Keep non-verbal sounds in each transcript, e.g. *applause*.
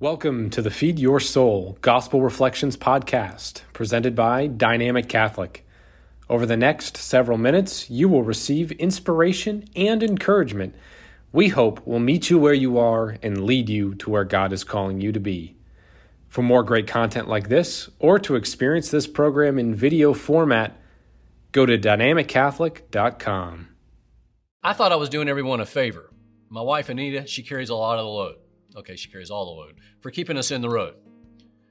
Welcome to the Feed Your Soul Gospel Reflections podcast, presented by Dynamic Catholic. Over the next several minutes, you will receive inspiration and encouragement we hope will meet you where you are and lead you to where God is calling you to be. For more great content like this, or to experience this program in video format, go to dynamiccatholic.com. I thought I was doing everyone a favor. My wife, Anita, she carries a lot of the load. Okay, she carries all the load for keeping us in the road.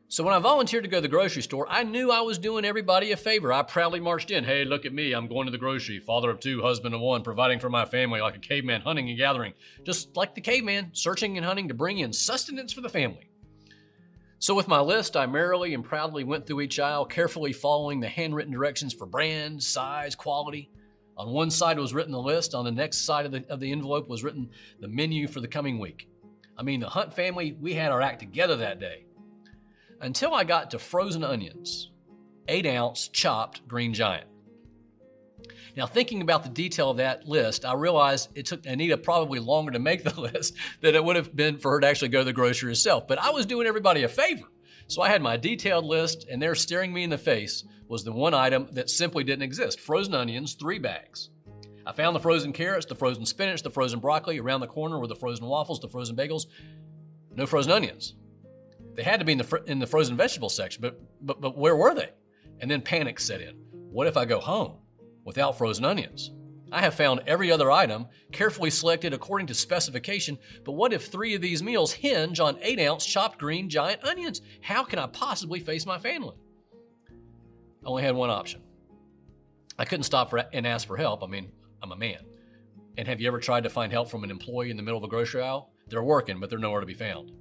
So when I volunteered to go to the grocery store, I knew I was doing everybody a favor. I proudly marched in. Hey, look at me. I'm going to the grocery. Father of two, husband of one, providing for my family like a caveman, hunting and gathering. Just like the caveman, searching and hunting to bring in sustenance for the family. So with my list, I merrily and proudly went through each aisle, carefully following the handwritten directions for brand, size, quality. On one side was written the list. On the next side of the, of the envelope was written the menu for the coming week. I mean, the Hunt family, we had our act together that day. Until I got to frozen onions, eight ounce chopped green giant. Now, thinking about the detail of that list, I realized it took Anita probably longer to make the *laughs* list than it would have been for her to actually go to the grocery herself. But I was doing everybody a favor. So I had my detailed list, and there staring me in the face was the one item that simply didn't exist frozen onions, three bags. I found the frozen carrots, the frozen spinach, the frozen broccoli. Around the corner were the frozen waffles, the frozen bagels. No frozen onions. They had to be in the fr- in the frozen vegetable section, but but but where were they? And then panic set in. What if I go home without frozen onions? I have found every other item carefully selected according to specification, but what if three of these meals hinge on eight ounce chopped green giant onions? How can I possibly face my family? I only had one option. I couldn't stop and ask for help. I mean, I'm a man. And have you ever tried to find help from an employee in the middle of a grocery aisle? They're working, but they're nowhere to be found.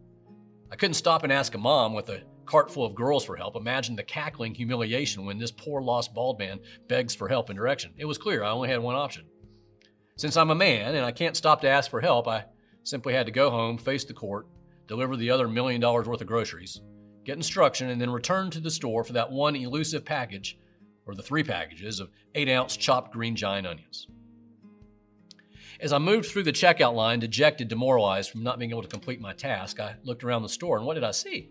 I couldn't stop and ask a mom with a cart full of girls for help. Imagine the cackling humiliation when this poor lost bald man begs for help and direction. It was clear I only had one option. Since I'm a man and I can't stop to ask for help, I simply had to go home, face the court, deliver the other million dollars worth of groceries, get instruction, and then return to the store for that one elusive package, or the three packages, of 8 ounce chopped green giant onions. As I moved through the checkout line, dejected, demoralized from not being able to complete my task, I looked around the store and what did I see?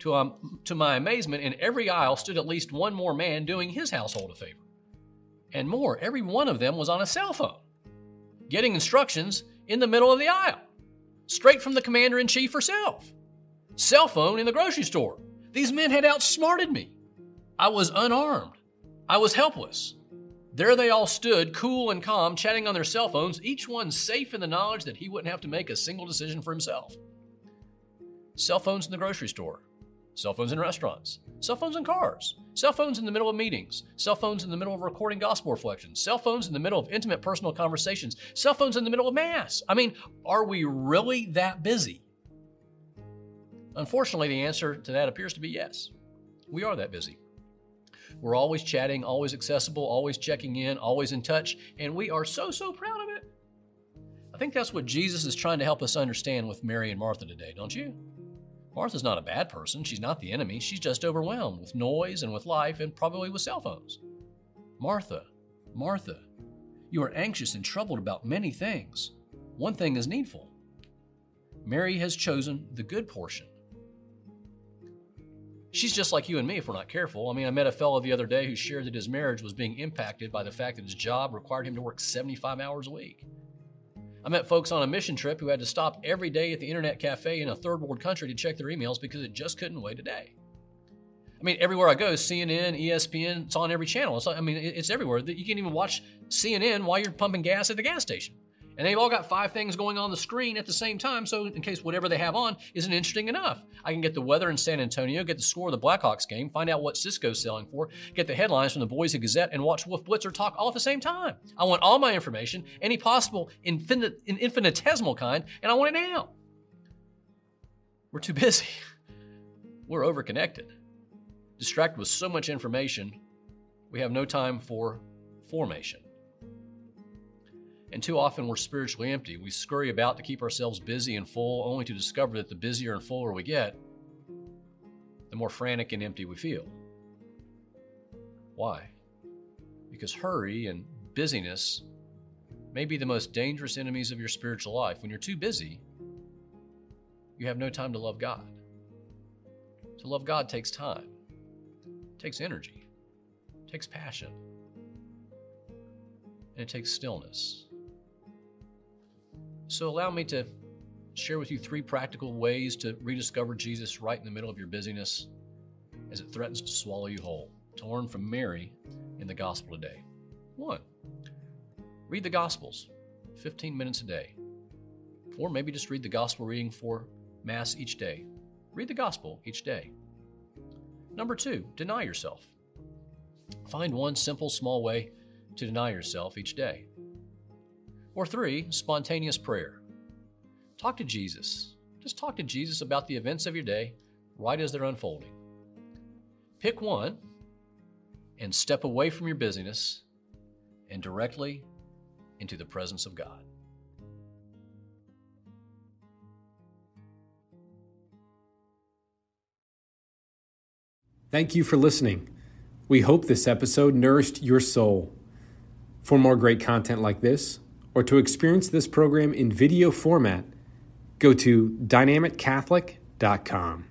To, um, to my amazement, in every aisle stood at least one more man doing his household a favor. And more, every one of them was on a cell phone, getting instructions in the middle of the aisle, straight from the commander in chief herself. Cell phone in the grocery store. These men had outsmarted me. I was unarmed. I was helpless. There they all stood, cool and calm, chatting on their cell phones, each one safe in the knowledge that he wouldn't have to make a single decision for himself. Cell phones in the grocery store, cell phones in restaurants, cell phones in cars, cell phones in the middle of meetings, cell phones in the middle of recording gospel reflections, cell phones in the middle of intimate personal conversations, cell phones in the middle of Mass. I mean, are we really that busy? Unfortunately, the answer to that appears to be yes. We are that busy. We're always chatting, always accessible, always checking in, always in touch, and we are so, so proud of it. I think that's what Jesus is trying to help us understand with Mary and Martha today, don't you? Martha's not a bad person. She's not the enemy. She's just overwhelmed with noise and with life and probably with cell phones. Martha, Martha, you are anxious and troubled about many things. One thing is needful. Mary has chosen the good portion she's just like you and me if we're not careful. I mean, I met a fellow the other day who shared that his marriage was being impacted by the fact that his job required him to work 75 hours a week. I met folks on a mission trip who had to stop every day at the internet cafe in a third world country to check their emails because it just couldn't wait a day. I mean, everywhere I go, CNN, ESPN, it's on every channel. It's, I mean, it's everywhere. You can't even watch CNN while you're pumping gas at the gas station. And they've all got five things going on the screen at the same time, so in case whatever they have on isn't interesting enough. I can get the weather in San Antonio, get the score of the Blackhawks game, find out what Cisco's selling for, get the headlines from the Boise Gazette, and watch Wolf Blitzer talk all at the same time. I want all my information, any possible infinite, infinitesimal kind, and I want it now. We're too busy. *laughs* We're overconnected. Distracted with so much information, we have no time for formation. And too often we're spiritually empty. We scurry about to keep ourselves busy and full, only to discover that the busier and fuller we get, the more frantic and empty we feel. Why? Because hurry and busyness may be the most dangerous enemies of your spiritual life. When you're too busy, you have no time to love God. To love God takes time, takes energy, takes passion, and it takes stillness. So, allow me to share with you three practical ways to rediscover Jesus right in the middle of your busyness as it threatens to swallow you whole, torn from Mary in the gospel today. One, read the Gospels 15 minutes a day. Or maybe just read the Gospel reading for Mass each day. Read the Gospel each day. Number two, deny yourself. Find one simple, small way to deny yourself each day. Or three, spontaneous prayer. Talk to Jesus. Just talk to Jesus about the events of your day right as they're unfolding. Pick one and step away from your busyness and directly into the presence of God. Thank you for listening. We hope this episode nourished your soul. For more great content like this, or to experience this program in video format, go to dynamiccatholic.com.